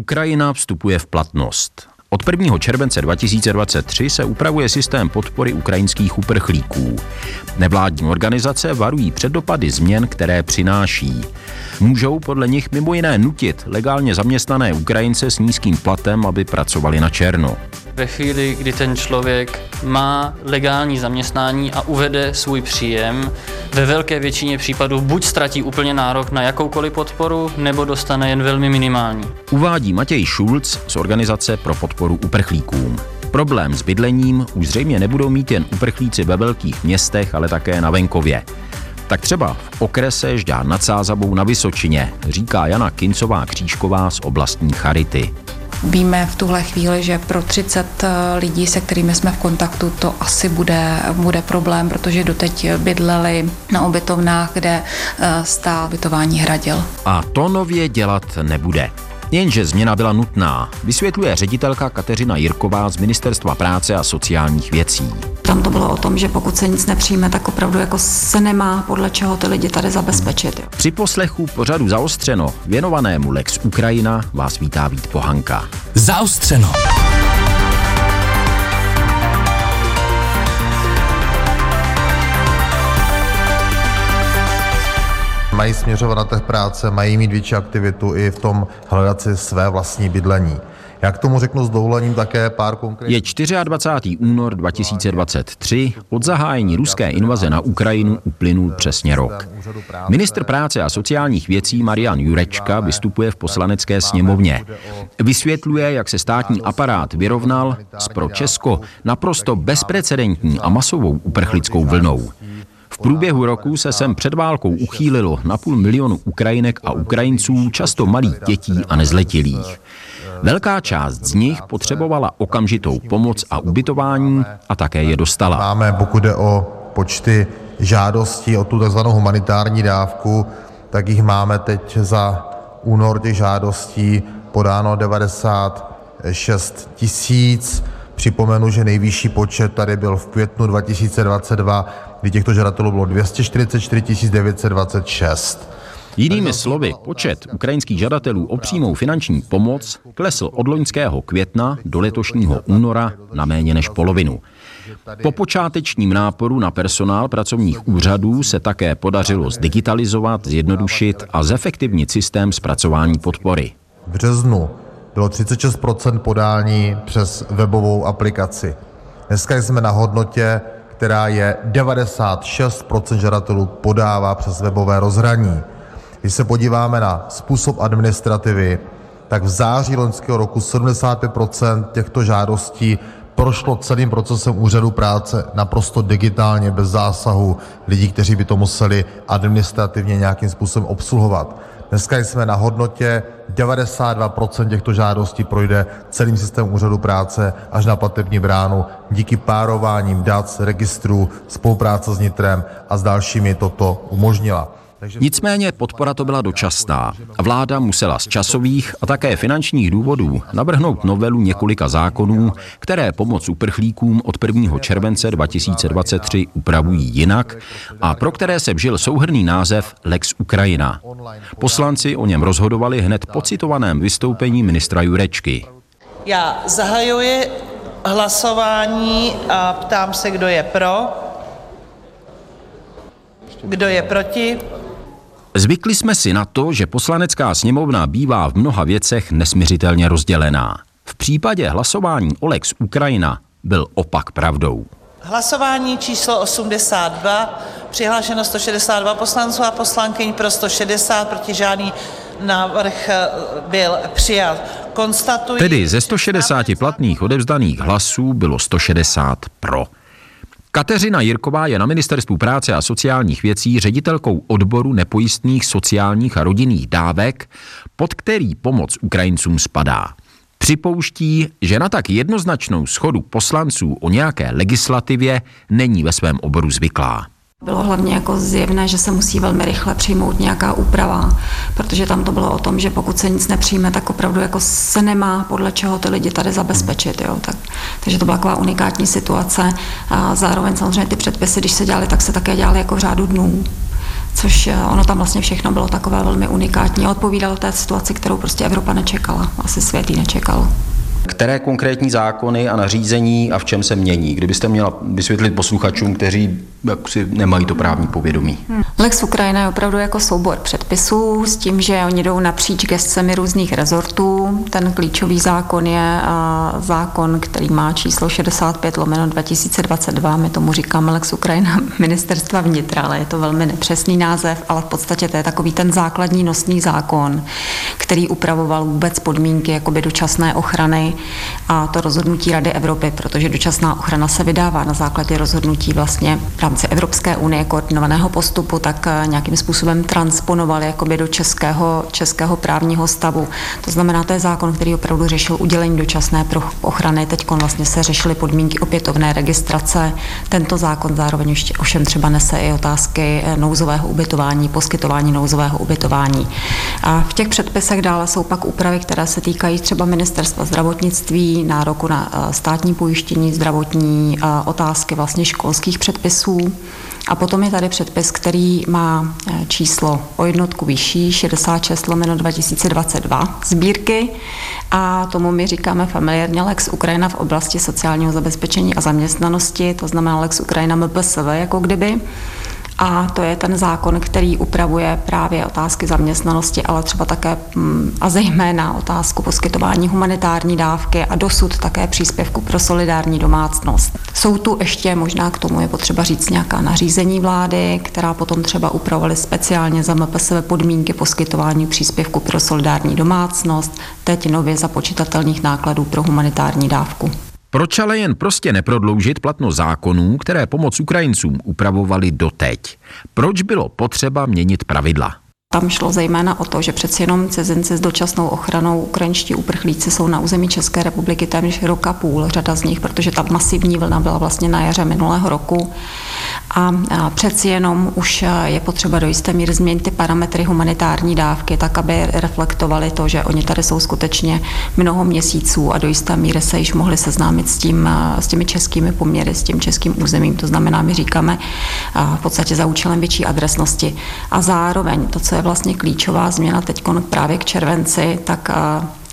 Ukrajina vstupuje v platnost. Od 1. července 2023 se upravuje systém podpory ukrajinských uprchlíků. Nevládní organizace varují před dopady změn, které přináší. Můžou podle nich mimo jiné nutit legálně zaměstnané Ukrajince s nízkým platem, aby pracovali na černo. Ve chvíli, kdy ten člověk má legální zaměstnání a uvede svůj příjem, ve velké většině případů buď ztratí úplně nárok na jakoukoliv podporu, nebo dostane jen velmi minimální. Uvádí Matěj Schulz z Organizace pro podporu uprchlíkům. Problém s bydlením už zřejmě nebudou mít jen uprchlíci ve velkých městech, ale také na venkově. Tak třeba v okrese Žďár nad Sázavou na Vysočině, říká Jana Kincová Křížková z oblastní Charity. Víme v tuhle chvíli, že pro 30 eh, lidí, se kterými jsme v kontaktu, to asi bude, bude problém, protože doteď bydleli na ubytovnách, kde eh, stál bytování hradil. A to nově dělat nebude. Jenže změna byla nutná, vysvětluje ředitelka Kateřina Jirková z Ministerstva práce a sociálních věcí. Tam to bylo o tom, že pokud se nic nepřijme, tak opravdu jako se nemá podle čeho ty lidi tady zabezpečit. Jo. Při poslechu pořadu Zaostřeno věnovanému Lex Ukrajina vás vítá Vít Pohanka. Zaostřeno. Mají směřovat na trh práce, mají mít větší aktivitu i v tom hledat si své vlastní bydlení. Já k tomu řeknu s dovolením také pár konkrétních... Je 24. únor 2023, od zahájení ruské invaze na Ukrajinu uplynul přesně rok. Ministr práce a sociálních věcí Marian Jurečka vystupuje v poslanecké sněmovně. Vysvětluje, jak se státní aparát vyrovnal s pro Česko naprosto bezprecedentní a masovou uprchlickou vlnou. Průběhu roku se sem před válkou uchýlilo na půl milionu Ukrajinek a Ukrajinců, často malých dětí a nezletilých. Velká část z nich potřebovala okamžitou pomoc a ubytování a také je dostala. Máme, pokud jde o počty žádostí o tu tzv. humanitární dávku, tak jich máme teď za únor těch žádostí podáno 96 tisíc. Připomenu, že nejvyšší počet tady byl v květnu 2022, kdy těchto žadatelů bylo 244 926. Jinými slovy, počet ukrajinských žadatelů o přímou finanční pomoc klesl od loňského května do letošního února na méně než polovinu. Po počátečním náporu na personál pracovních úřadů se také podařilo zdigitalizovat, zjednodušit a zefektivnit systém zpracování podpory. V březnu bylo 36% podání přes webovou aplikaci. Dneska jsme na hodnotě, která je 96% žadatelů podává přes webové rozhraní. Když se podíváme na způsob administrativy, tak v září loňského roku 75% těchto žádostí prošlo celým procesem úřadu práce naprosto digitálně, bez zásahu lidí, kteří by to museli administrativně nějakým způsobem obsluhovat. Dneska jsme na hodnotě 92% těchto žádostí projde celým systémem úřadu práce až na platební bránu díky párováním dat, registrů, spolupráce s nitrem a s dalšími toto umožnila. Nicméně podpora to byla dočasná. Vláda musela z časových a také finančních důvodů navrhnout novelu několika zákonů, které pomoc uprchlíkům od 1. července 2023 upravují jinak a pro které se vžil souhrný název Lex Ukrajina. Poslanci o něm rozhodovali hned po citovaném vystoupení ministra Jurečky. Já zahajuji hlasování a ptám se, kdo je pro. Kdo je proti? Zvykli jsme si na to, že poslanecká sněmovna bývá v mnoha věcech nesměřitelně rozdělená. V případě hlasování o Lex Ukrajina byl opak pravdou. Hlasování číslo 82, přihlášeno 162 poslanců a poslankyň pro 160, proti žádný návrh eh, byl přijat. Konstatuji... Tedy ze 160 platných odevzdaných hlasů bylo 160 pro. Kateřina Jirková je na Ministerstvu práce a sociálních věcí ředitelkou odboru nepojistných sociálních a rodinných dávek, pod který pomoc Ukrajincům spadá. Připouští, že na tak jednoznačnou schodu poslanců o nějaké legislativě není ve svém oboru zvyklá. Bylo hlavně jako zjevné, že se musí velmi rychle přijmout nějaká úprava, protože tam to bylo o tom, že pokud se nic nepřijme, tak opravdu jako se nemá podle čeho ty lidi tady zabezpečit. Jo. Tak, takže to byla taková unikátní situace a zároveň samozřejmě ty předpisy, když se dělaly, tak se také dělaly jako v řádu dnů. což eh, ono tam vlastně všechno bylo takové velmi unikátní. Odpovídalo té situaci, kterou prostě Evropa nečekala, asi svět ji nečekal. Které konkrétní zákony a nařízení a v čem se mění? Kdybyste měla vysvětlit posluchačům, kteří si nemají to právní povědomí. Hmm. Lex Ukrajina je opravdu jako soubor předpisů s tím, že oni jdou napříč gestcemi různých rezortů. Ten klíčový zákon je zákon, který má číslo 65 lomeno 2022. My tomu říkáme Lex Ukrajina ministerstva vnitra, ale je to velmi nepřesný název, ale v podstatě to je takový ten základní nosný zákon, který upravoval vůbec podmínky jakoby dočasné ochrany a to rozhodnutí Rady Evropy, protože dočasná ochrana se vydává na základě rozhodnutí vlastně rámci Evropské unie koordinovaného postupu, tak eh, nějakým způsobem transponovali jakoby do českého, českého právního stavu. To znamená, to je zákon, který opravdu řešil udělení dočasné ochrany. Teď vlastně se řešily podmínky opětovné registrace. Tento zákon zároveň ještě ovšem třeba nese i otázky eh, nouzového ubytování, poskytování nouzového ubytování. A v těch předpisech dále jsou pak úpravy, které se týkají třeba ministerstva zdravotnictví, nároku na eh, státní pojištění, zdravotní otázky vlastně školských předpisů, a potom je tady předpis, který má eh, číslo o jednotku vyšší, 66 lomeno 2022 sbírky a tomu my říkáme familiárně Lex Ukrajina v oblasti sociálního zabezpečení a zaměstnanosti, to znamená Lex Ukrajina MPSV jako kdyby. A to je ten zákon, který upravuje právě otázky zaměstnanosti, ale třeba také mm, a zejména otázku poskytování humanitární dávky a dosud také příspěvku pro solidární domácnost. Jsou tu ještě, možná k tomu je potřeba říct nějaká nařízení vlády, která potom třeba upravovaly speciálně za MPSV podmínky poskytování příspěvku pro solidární domácnost, teď nově započítatelných nákladů pro humanitární dávku. Proč ale jen prostě neprodloužit platnost zákonů, které pomoc Ukrajincům upravovali doteď? Proč bylo potřeba měnit pravidla? Tam šlo zejména o to, že přeci jenom cizinci s dočasnou ochranou ukrajinští uprchlíci jsou na území České republiky téměř roka půl, řada z nich, protože ta masivní vlna byla vlastně na jaře minulého roku. A, přeci jenom už je potřeba do jisté míry změnit ty parametry humanitární dávky, tak aby reflektovali to, že oni tady jsou skutečně mnoho měsíců a do jisté míry se již mohli seznámit s, tím, s těmi českými poměry, s tím českým územím. To znamená, my říkáme v podstatě za účelem větší adresnosti. A zároveň to, co je vlastně klíčová změna teď právě k červenci, tak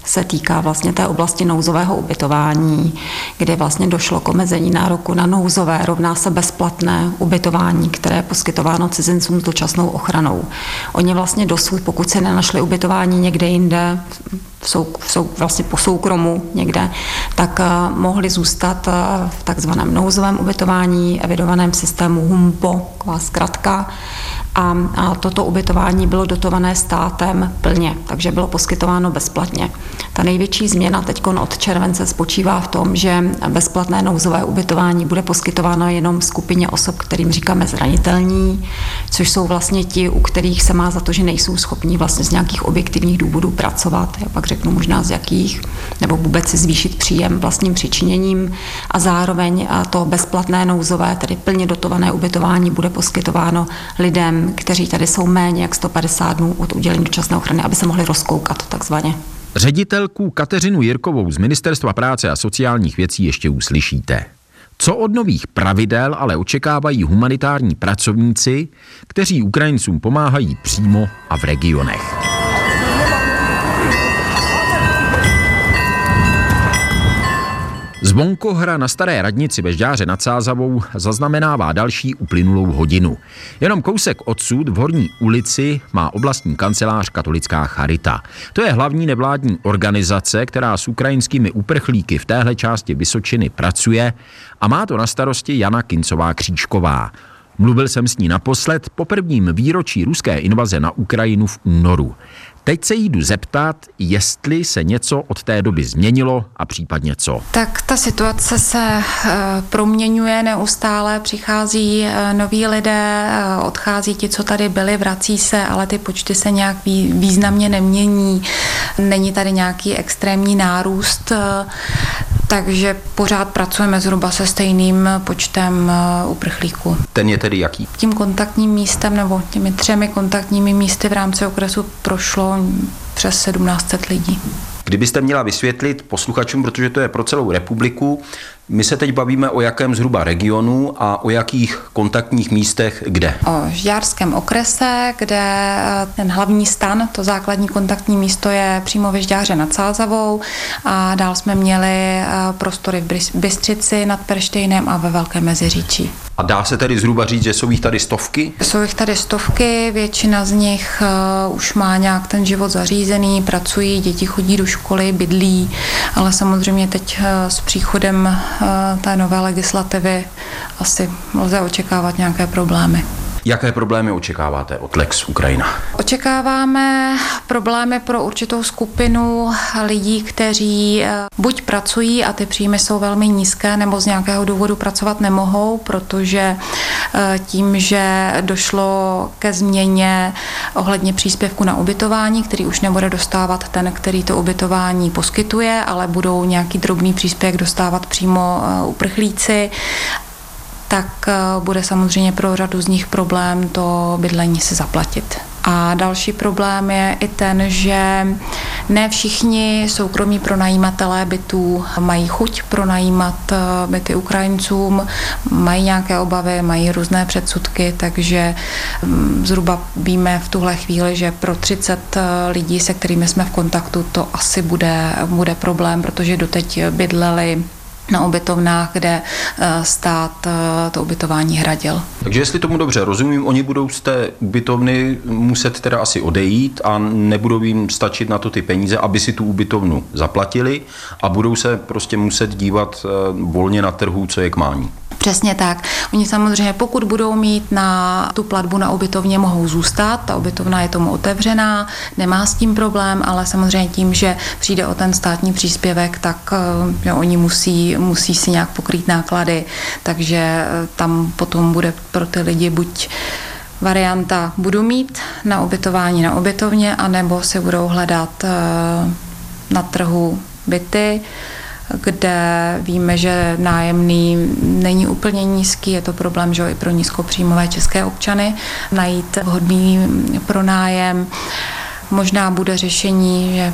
se týká vlastně té oblasti nouzového ubytování, kde vlastně došlo k omezení nároku na nouzové, rovná se bezplatné ubytování, které je poskytováno cizincům s dočasnou ochranou. Oni vlastně dosud, pokud se nenašli ubytování někde jinde, v sou, v sou, vlastně po soukromu někde, tak uh, mohli zůstat uh, v takzvaném nouzovém ubytování, evidovaném systému HUMPO, taková zkratka, a, a toto ubytování bylo dotované státem plně, takže bylo poskytováno bezplatně. Ta největší změna teď od července spočívá v tom, že bezplatné nouzové ubytování bude poskytováno jenom skupině osob, kterým říkáme zranitelní, což jsou vlastně ti, u kterých se má za to, že nejsou schopní vlastně z nějakých objektivních důvodů pracovat. Já pak řeknu možná z jakých, nebo vůbec si zvýšit příjem vlastním přičiněním a zároveň to bezplatné nouzové, tedy plně dotované ubytování bude poskytováno lidem, kteří tady jsou méně jak 150 dnů od udělení dočasné ochrany, aby se mohli rozkoukat takzvaně. Ředitelku Kateřinu Jirkovou z Ministerstva práce a sociálních věcí ještě uslyšíte. Co od nových pravidel ale očekávají humanitární pracovníci, kteří Ukrajincům pomáhají přímo a v regionech? Zvonkohra na Staré radnici ve Žďáře nad Sázavou zaznamenává další uplynulou hodinu. Jenom kousek odsud v Horní ulici má oblastní kancelář Katolická Charita. To je hlavní nevládní organizace, která s ukrajinskými uprchlíky v téhle části Vysočiny pracuje a má to na starosti Jana Kincová Křížková. Mluvil jsem s ní naposled po prvním výročí ruské invaze na Ukrajinu v únoru. Teď se jdu zeptat, jestli se něco od té doby změnilo a případně co. Tak ta situace se eh, proměňuje neustále, přichází eh, noví lidé, eh, odchází ti, co tady byli, vrací se, ale ty počty se nějak významně nemění. Není tady nějaký extrémní nárůst takže pořád pracujeme zhruba se stejným počtem uprchlíků. Ten je tedy jaký? Tím kontaktním místem nebo těmi třemi kontaktními místy v rámci okresu prošlo přes 1700 lidí. Kdybyste měla vysvětlit posluchačům, protože to je pro celou republiku, My se teď bavíme o jakém zhruba regionu a o jakých kontaktních místech kde? O Žďárském okrese, kde eh, ten hlavní stan, to základní kontaktní místo je přímo ve Žďáře nad Sázavou a dál jsme měli eh, prostory v Bystřici nad Perštejnem a ve Velké Meziříčí. A dá se tedy zhruba říct, že jsou jich tady stovky? Jsou jich tady stovky, většina z nich uh, už má nějak ten život zařízený, pracují, děti chodí do školy, bydlí, ale samozřejmě teď s příchodem té nové legislativy asi lze očekávat nějaké problémy. Jaké problémy očekáváte od Lex Ukrajina? Očekáváme problémy pro určitou skupinu lidí, kteří eh, buď pracují a ty příjmy jsou velmi nízké, nebo z nějakého důvodu pracovat nemohou, protože eh, tím, že došlo ke změně ohledně příspěvku na ubytování, který už nebude dostávat ten, který to ubytování poskytuje, ale budou nějaký drobný příspěvek dostávat přímo eh, uprchlíci tak eh, bude samozřejmě pro řadu z nich problém to bydlení si zaplatit. A další problém je i ten, že ne všichni soukromí pronajímatelé bytů mají chuť pronajímat eh, byty Ukrajincům, mají nějaké obavy, mají různé předsudky, takže mm, zhruba víme v tuhle chvíli, že pro 30 eh, lidí, se kterými jsme v kontaktu, to asi bude, bude problém, protože doteď bydleli na ubytovnách, kde eh, stát eh, to ubytování hradil. Takže jestli tomu dobře rozumím, oni budou z té ubytovny muset teda asi odejít a nebudou jim stačit na to ty peníze, aby si tu ubytovnu zaplatili a budou se prostě muset dívat eh, volně na trhu, co je k mání. Přesně tak. Oni samozřejmě, pokud budou mít na tu platbu na ubytovně, mohou zůstat. Ta ubytovna je tomu otevřená, nemá s tím problém, ale samozřejmě tím, že přijde o ten státní příspěvek, tak eh, že oni musí, musí si nějak pokrýt náklady, takže eh, tam potom bude pro ty lidi buď varianta budu mít na ubytování na ubytovně, anebo si budou hledat eh, na trhu byty kde víme, že nájemný není úplně nízký, je to problém, že i pro nízkopříjmové české občany najít vhodný pronájem. Možná bude řešení, že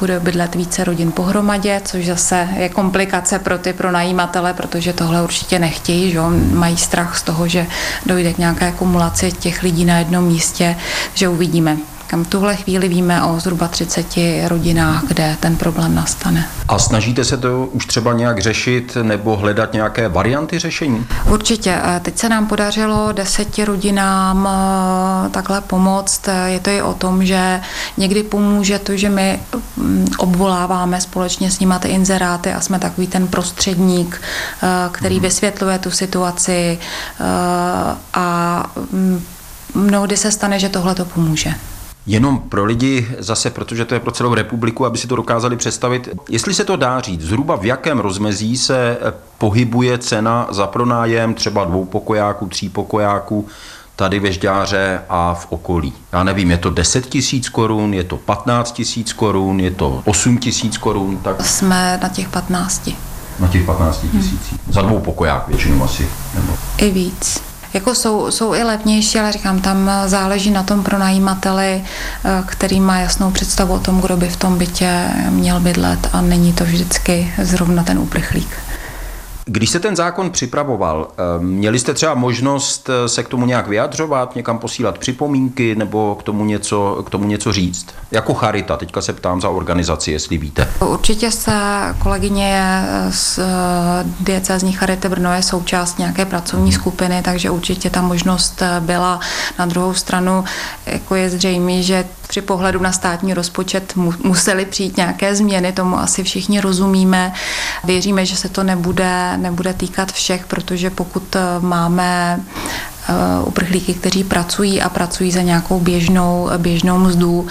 bude bydlet více rodin pohromadě, což zase je komplikace pro ty pronajímatele, protože tohle určitě nechtějí, že mají strach z toho, že dojde k nějaké kumulaci těch lidí na jednom místě, že uvidíme. Kam tuhle chvíli víme o zhruba 30 rodinách, kde ten problém nastane. A snažíte se to už třeba nějak řešit nebo hledat nějaké varianty řešení? Určitě. Teď se nám podařilo deseti rodinám eh, takhle pomoct. Je to i o tom, že někdy pomůže to, že my mm, obvoláváme společně s nimi ty inzeráty a jsme takový ten prostředník, který mhm. vysvětluje tu situaci a mm, mnohdy se stane, že tohle to pomůže. Jenom pro lidi zase, protože to je pro celou republiku, aby si to dokázali představit. Jestli se to dá říct, zhruba v jakém rozmezí se pohybuje cena za pronájem třeba dvou pokojáků, tří pokojáků tady ve Žďáře a v okolí. Já nevím, je to 10 tisíc korun, je to 15 tisíc korun, je to 8 tisíc korun. Tak... Jsme na těch 15. Na těch 15 tisících. Hmm. Za dvou pokoják většinou asi. Nebo... I víc. Jako jsou, jsou i levnější, ale říkám, tam záleží na tom pronajímateli, eh, který má jasnou představu o tom, kdo by v tom bytě měl bydlet a není to vždycky zrovna ten uprchlík. Když se ten zákon připravoval, eh, měli jste třeba možnost eh, se k tomu nějak vyjadřovat, někam posílat připomínky nebo k tomu něco, k tomu něco říct? Jako Charita, teďka se ptám za organizaci, jestli víte. Určitě se kolegyně z eh, diecezní Charity Brno je součást nějaké pracovní skupiny, takže určitě ta možnost byla. Na druhou stranu jako je zřejmé, že při pohledu na státní rozpočet museli přijít nějaké změny, tomu asi všichni rozumíme. Věříme, že se to nebude, nebude týkat všech, protože pokud máme Eh, uprchlíky, kteří pracují a pracují za nějakou běžnou, běžnou mzdu,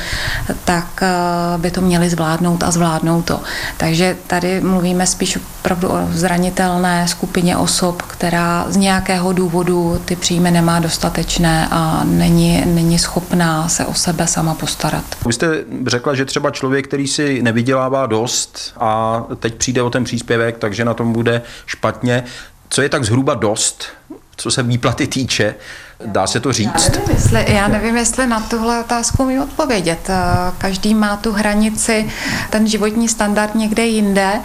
tak eh, by to měli zvládnout a zvládnou to. Takže tady mluvíme spíš opravdu o zranitelné skupině osob, která z nějakého důvodu ty příjmy nemá dostatečné a není, není schopná se o sebe sama postarat. Vy jste řekla, že třeba člověk, který si nevydělává dost a teď přijde o ten příspěvek, takže na tom bude špatně. Co je tak zhruba dost co se výplaty týče. Dá se to říct? Já nevím, jestli, já nevím, jestli na tuhle otázku mi odpovědět. Eh, každý má tu hranici, ten životní standard někde jinde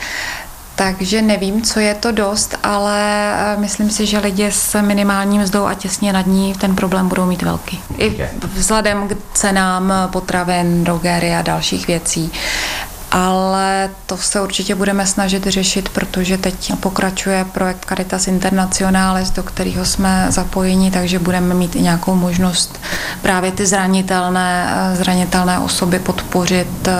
takže nevím, co je to dost, ale eh, myslím si, že lidi s minimální mzdou a těsně nad ní ten problém budou mít velký. I vzhledem k cenám potravin, drogery a dalších věcí ale to se určitě budeme snažit řešit, protože teď pokračuje projekt Caritas Internationalis, do kterého jsme zapojeni, takže budeme mít i nějakou možnost právě ty zranitelné, zranitelné osoby podpořit eh,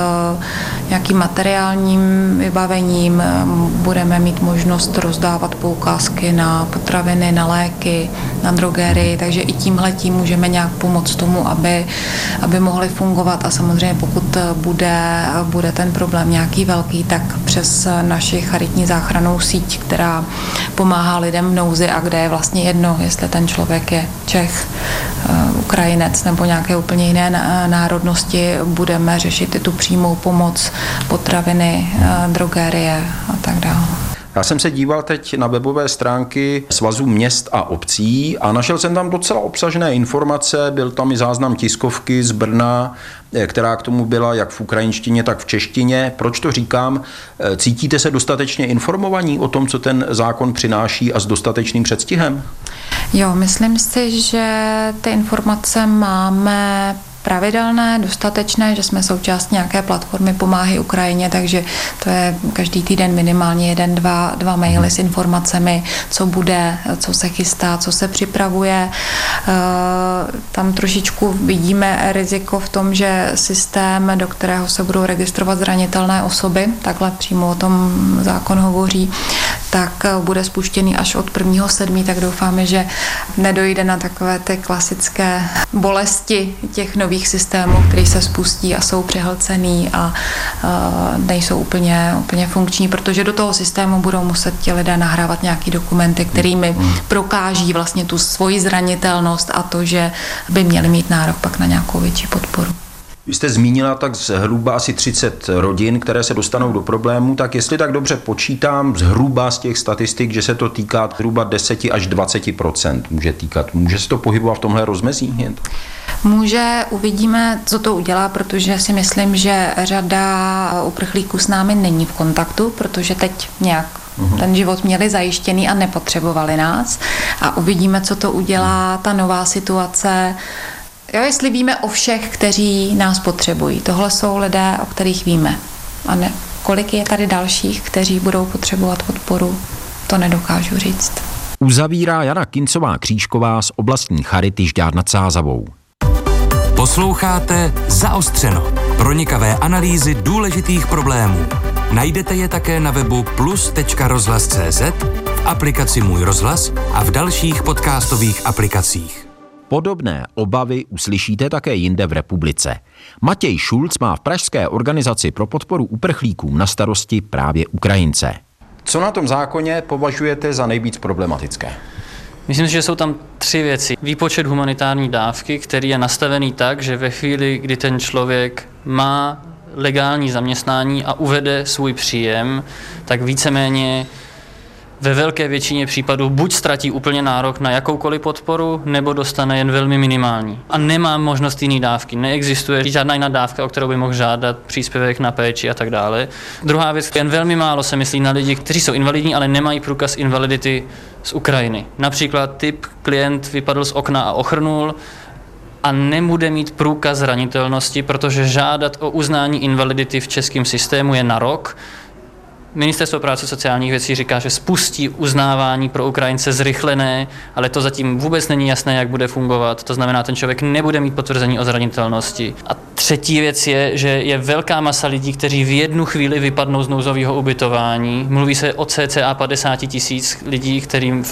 nějakým materiálním vybavením. Budeme mít možnost rozdávat poukázky na potraviny, na léky, na drogery, takže i tímhle tím můžeme nějak pomoct tomu, aby, aby mohly fungovat a samozřejmě pokud bude, bude ten problém nějaký velký, tak přes naši charitní záchranou síť, která pomáhá lidem v nouzi a kde je vlastně jedno, jestli ten člověk je Čech, eh, Ukrajinec nebo nějaké úplně jiné národnosti, budeme řešit i tu přímou pomoc, potraviny, eh, drogérie a tak dále. Já jsem se díval teď na webové stránky Svazu měst a obcí a našel jsem tam docela obsažné informace. Byl tam i záznam tiskovky z Brna, eh, která k tomu byla jak v ukrajinštině, tak v češtině. Proč to říkám? Eh, cítíte se dostatečně informovaní o tom, co ten zákon přináší a s dostatečným předstihem? Jo, myslím si, že ty informace máme pravidelné, dostatečné, že jsme součást nějaké platformy Pomáhy Ukrajině, takže to je každý týden minimálně jeden, dva, dva maily s informacemi, co bude, co se chystá, co se připravuje. Eh, tam trošičku vidíme riziko v tom, že systém, do kterého se budou registrovat zranitelné osoby, takhle přímo o tom zákon hovoří, tak bude spuštěný až od 1.7., tak doufáme, že nedojde na takové ty klasické bolesti těch nových systémů, které se spustí a jsou přehlcený a uh, nejsou úplně, úplně funkční, protože do toho systému budou muset ti lidé nahrávat nějaké dokumenty, kterými prokáží vlastně tu svoji zranitelnost a to, že by měli mít nárok pak na nějakou větší podporu. Vy jste zmínila tak zhruba asi 30 rodin, které se dostanou do problémů, tak jestli tak dobře počítám zhruba z těch statistik, že se to týká zhruba 10 až 20% může týkat. Může se to pohybovat v tomhle rozmezí? Může, uvidíme, co to udělá, protože si myslím, že řada uprchlíků s námi není v kontaktu, protože teď nějak mhm. ten život měli zajištěný a nepotřebovali nás. A uvidíme, co to udělá ta nová situace. Jo, jestli víme o všech, kteří nás potřebují. Tohle jsou lidé, o kterých víme. A ne, kolik je tady dalších, kteří budou potřebovat podporu, to nedokážu říct. Uzavírá Jana Kincová Křížková z oblastní Charity Žďár nad Sázavou. Posloucháte Zaostřeno. Pronikavé analýzy důležitých problémů. Najdete je také na webu plus.rozhlas.cz, v aplikaci Můj rozhlas a v dalších podcastových aplikacích. Podobné obavy uslyšíte také jinde v republice. Matěj Šulc má v Pražské organizaci pro podporu uprchlíkům na starosti právě Ukrajince. Co na tom zákoně považujete za nejvíc problematické? Myslím si, že jsou tam tři věci. Výpočet humanitární dávky, který je nastavený tak, že ve chvíli, kdy ten člověk má legální zaměstnání a uvede svůj příjem, tak víceméně ve velké většině případů buď ztratí úplně nárok na jakoukoliv podporu, nebo dostane jen velmi minimální. A nemá možnost jiný dávky. Neexistuje žádná jiná dávka, o kterou by mohl žádat příspěvek na péči a tak dále. Druhá věc, jen velmi málo se myslí na lidi, kteří jsou invalidní, ale nemají průkaz invalidity z Ukrajiny. Například typ klient vypadl z okna a ochrnul, a nebude mít průkaz zranitelnosti, protože žádat o uznání invalidity v českém systému je na rok, Ministerstvo práce sociálních věcí říká, že spustí uznávání pro Ukrajince zrychlené, ale to zatím vůbec není jasné, jak bude fungovat. To znamená, ten člověk nebude mít potvrzení o zranitelnosti. A třetí věc je, že je velká masa lidí, kteří v jednu chvíli vypadnou z nouzového ubytování. Mluví se o cca 50 tisíc lidí, kterým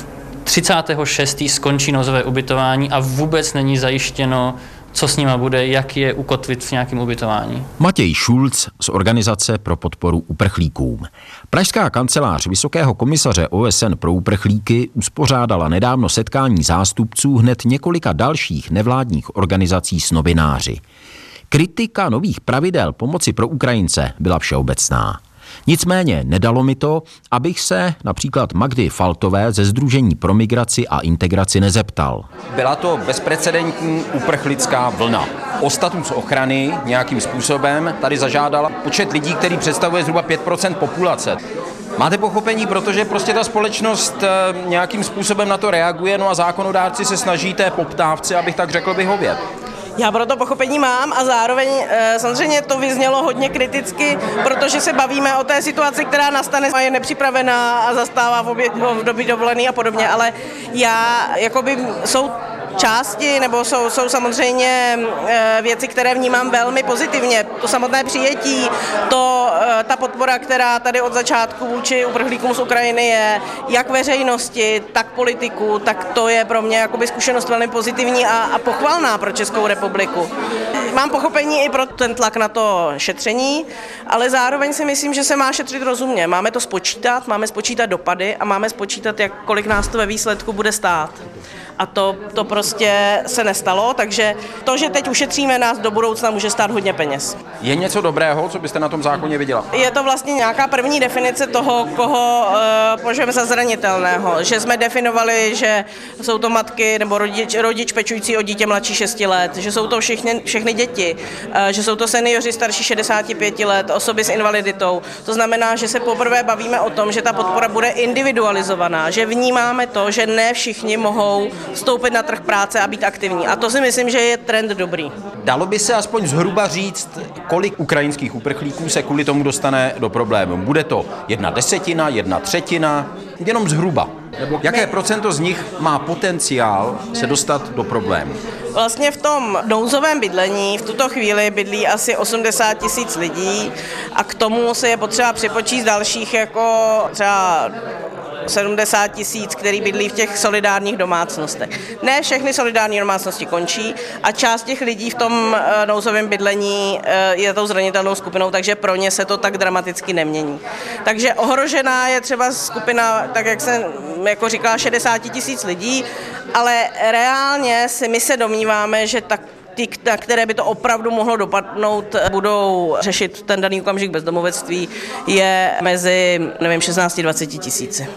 36. skončí nouzové ubytování a vůbec není zajištěno co s nima bude, jak je ukotvit v nějakém ubytování. Matěj Šulc z Organizace pro podporu uprchlíkům. Pražská kancelář Vysokého komisaře OSN pro uprchlíky uspořádala nedávno setkání zástupců hned několika dalších nevládních organizací s novináři. Kritika nových pravidel pomoci pro Ukrajince byla všeobecná. Nicméně nedalo mi to, abych se například Magdy Faltové ze Združení pro migraci a integraci nezeptal. Byla to bezprecedentní uprchlická vlna. O status ochrany nějakým způsobem tady zažádala počet lidí, který představuje zhruba 5% populace. Máte pochopení, protože prostě ta společnost eh, nějakým způsobem na to reaguje, no a zákonodárci se snaží té poptávce, abych tak řekl, vyhovět. Já pro to pochopení mám a zároveň e, samozřejmě to vyznělo hodně kriticky, protože se bavíme o té situaci, která nastane a je nepřipravená a zastává v, obě, v době dovolený a podobně, ale já, jakoby, jsou části, nebo jsou, jsou samozřejmě eh, věci, které vnímám velmi pozitivně. To samotné přijetí, to, eh, ta podpora, která tady od začátku vůči uprchlíkům z Ukrajiny je, jak veřejnosti, tak politiků, tak to je pro mě jakoby zkušenost velmi pozitivní a, a pochvalná pro Českou republiku. Mám pochopení i pro ten tlak na to šetření, ale zároveň si myslím, že se má šetřit rozumně. Máme to spočítat, máme spočítat dopady a máme spočítat, jak, kolik nás to ve výsledku bude stát a to, to prostě se nestalo, takže to, že teď ušetříme nás do budoucna, může stát hodně peněz. Je něco dobrého, co byste na tom zákoně viděla? Je to vlastně nějaká první definice toho, koho uh, považujeme za zranitelného, že jsme definovali, že jsou to matky nebo rodič, rodič pečující o dítě mladší 6 let, že jsou to všechny, všechny děti, uh, že jsou to seniori starší 65 let, osoby s invaliditou. To znamená, že se poprvé bavíme o tom, že ta podpora bude individualizovaná, že vnímáme to, že ne všichni mohou vstoupit na trh práce a být aktivní. A to si myslím, že je trend dobrý. Dalo by se aspoň zhruba říct, kolik ukrajinských uprchlíků se kvůli tomu dostane do problému. Bude to jedna desetina, jedna třetina, jenom zhruba. Jaké procento z nich má potenciál se dostat do problému? Vlastně v tom nouzovém bydlení v tuto chvíli bydlí asi 80 tisíc lidí a k tomu se je potřeba připočíst dalších jako třeba 70 tisíc, který bydlí v těch solidárních domácnostech. Ne všechny solidární domácnosti končí a část těch lidí v tom eh, nouzovém bydlení eh, je tou zranitelnou skupinou, takže pro ně se to tak dramaticky nemění. Takže ohrožená je třeba skupina, tak jak jsem jako říkala, 60 tisíc lidí, ale reálně si my se domníváme, že tak ty, na které by to opravdu mohlo dopadnout, budou řešit ten daný okamžik bezdomovectví, je mezi, nevím, 16-20 tisíci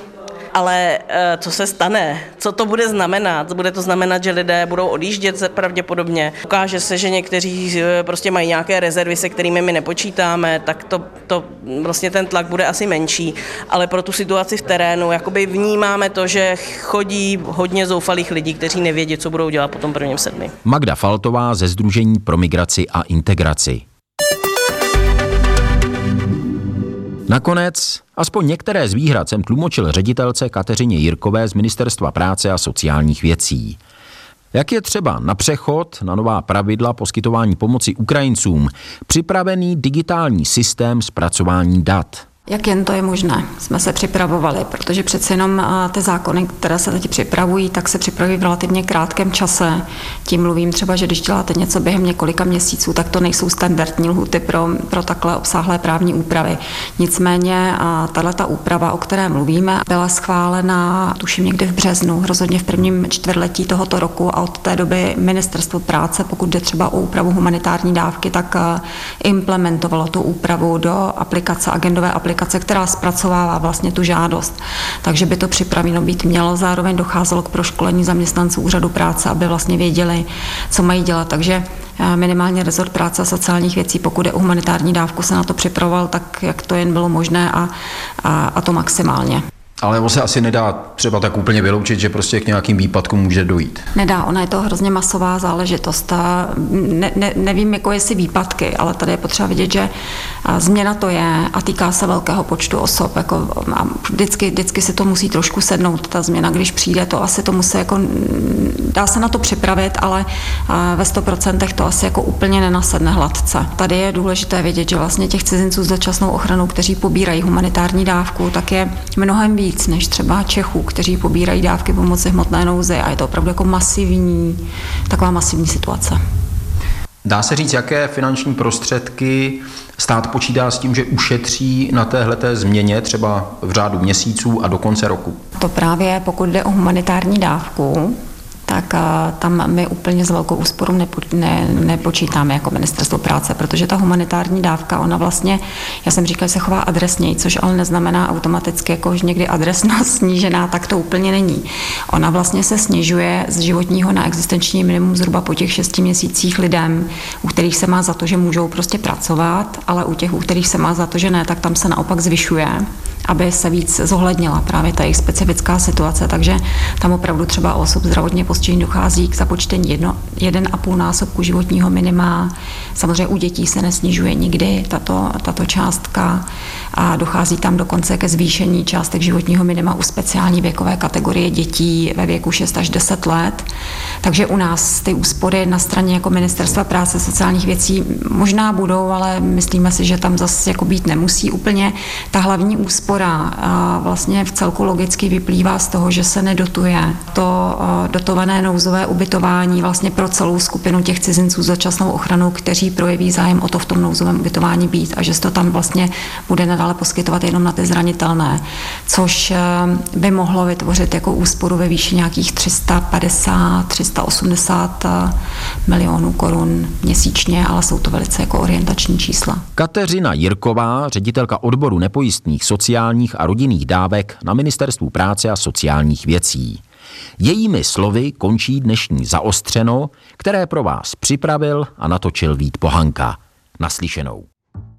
ale eh, co se stane? Co to bude znamenat? Bude to znamenat, že lidé budou odjíždět pravděpodobně. Ukáže se, že někteří eh, prostě mají nějaké rezervy, se kterými my nepočítáme, tak to, to vlastně ten tlak bude asi menší, ale pro tu situaci v terénu jakoby vnímáme to, že chodí hodně zoufalých lidí, kteří nevědí, co budou dělat po tom prvním sedmi. Magda Faltová ze Združení pro migraci a integraci. Nakonec aspoň některé z výhrad jsem tlumočil ředitelce Kateřině Jirkové z Ministerstva práce a sociálních věcí. Jak je třeba na přechod na nová pravidla poskytování pomoci Ukrajincům připravený digitální systém zpracování dat – jak jen to je možné, jsme se připravovali, protože přece jenom ty zákony, které se teď připravují, tak se připravují v relativně krátkém čase. Tím mluvím třeba, že když děláte něco během několika měsíců, tak to nejsou standardní lhuty pro, pro takhle obsáhlé právní úpravy. Nicméně tahle ta úprava, o které mluvíme, byla schválena tuším někdy v březnu, rozhodně v prvním čtvrtletí tohoto roku a od té doby ministerstvo práce, pokud jde třeba o úpravu humanitární dávky, tak implementovalo tu úpravu do aplikace, agendové aplikace aplikace, která zpracovává vlastně tu žádost. Takže by to připraveno být mělo. Zároveň docházelo k proškolení zaměstnanců úřadu práce, aby vlastně věděli, co mají dělat. Takže eh, minimálně rezort práce a sociálních věcí, pokud je o humanitární dávku, se na to připravoval tak, jak to jen bylo možné a, a, a to maximálně. Ale on se asi nedá třeba tak úplně vyloučit, že prostě k nějakým výpadkům může dojít. Nedá, ona je to hrozně masová záležitost. A ne, ne, nevím, jako jestli výpadky, ale tady je potřeba vidět, že změna to je a týká se velkého počtu osob. Jako, a vždycky, vždycky si to musí trošku sednout, ta změna, když přijde, to asi to musí jako, dá se na to připravit, ale ve 100% to asi jako úplně nenasedne hladce. Tady je důležité vědět, že vlastně těch cizinců s dočasnou ochranou, kteří pobírají humanitární dávku, tak je mnohem víc než třeba Čechů, kteří pobírají dávky pomoci hmotné nouzy a je to opravdu jako masivní, taková masivní situace. Dá se říct, jaké finanční prostředky stát počítá s tím, že ušetří na téhleté změně třeba v řádu měsíců a do konce roku? To právě pokud jde o humanitární dávku, tak tam my úplně s velkou úsporou nepo, ne, nepočítáme jako ministerstvo práce, protože ta humanitární dávka, ona vlastně, já jsem říkala, se chová adresněji, což ale neznamená automaticky, jako že někdy adresnost snížená, tak to úplně není. Ona vlastně se snižuje z životního na existenční minimum zhruba po těch šesti měsících lidem, u kterých se má za to, že můžou prostě pracovat, ale u těch, u kterých se má za to, že ne, tak tam se naopak zvyšuje aby se víc zohlednila právě ta jejich specifická situace. Takže tam opravdu třeba osob zdravotně postižení dochází k započtení jedno, jeden a půl násobku životního minima. Samozřejmě u dětí se nesnižuje nikdy tato, tato částka a dochází tam dokonce ke zvýšení částek životního minima u speciální věkové kategorie dětí ve věku 6 až 10 let. Takže u nás ty úspory na straně jako Ministerstva práce sociálních věcí možná budou, ale myslíme si, že tam zase jako být nemusí úplně. Ta hlavní úspora vlastně v celku logicky vyplývá z toho, že se nedotuje to dotované nouzové ubytování vlastně pro celou skupinu těch cizinců za časnou ochranu, kteří projeví zájem o to v tom nouzovém ubytování být a že se to tam vlastně bude nadále poskytovat jenom na ty zranitelné, což by mohlo vytvořit jako úsporu ve výši nějakých 350, 380 milionů korun měsíčně, ale jsou to velice jako orientační čísla. Kateřina Jirková, ředitelka odboru nepojistných sociálních a rodinných dávek na Ministerstvu práce a sociálních věcí. Jejími slovy končí dnešní zaostřeno, které pro vás připravil a natočil Vít Pohanka. Naslyšenou.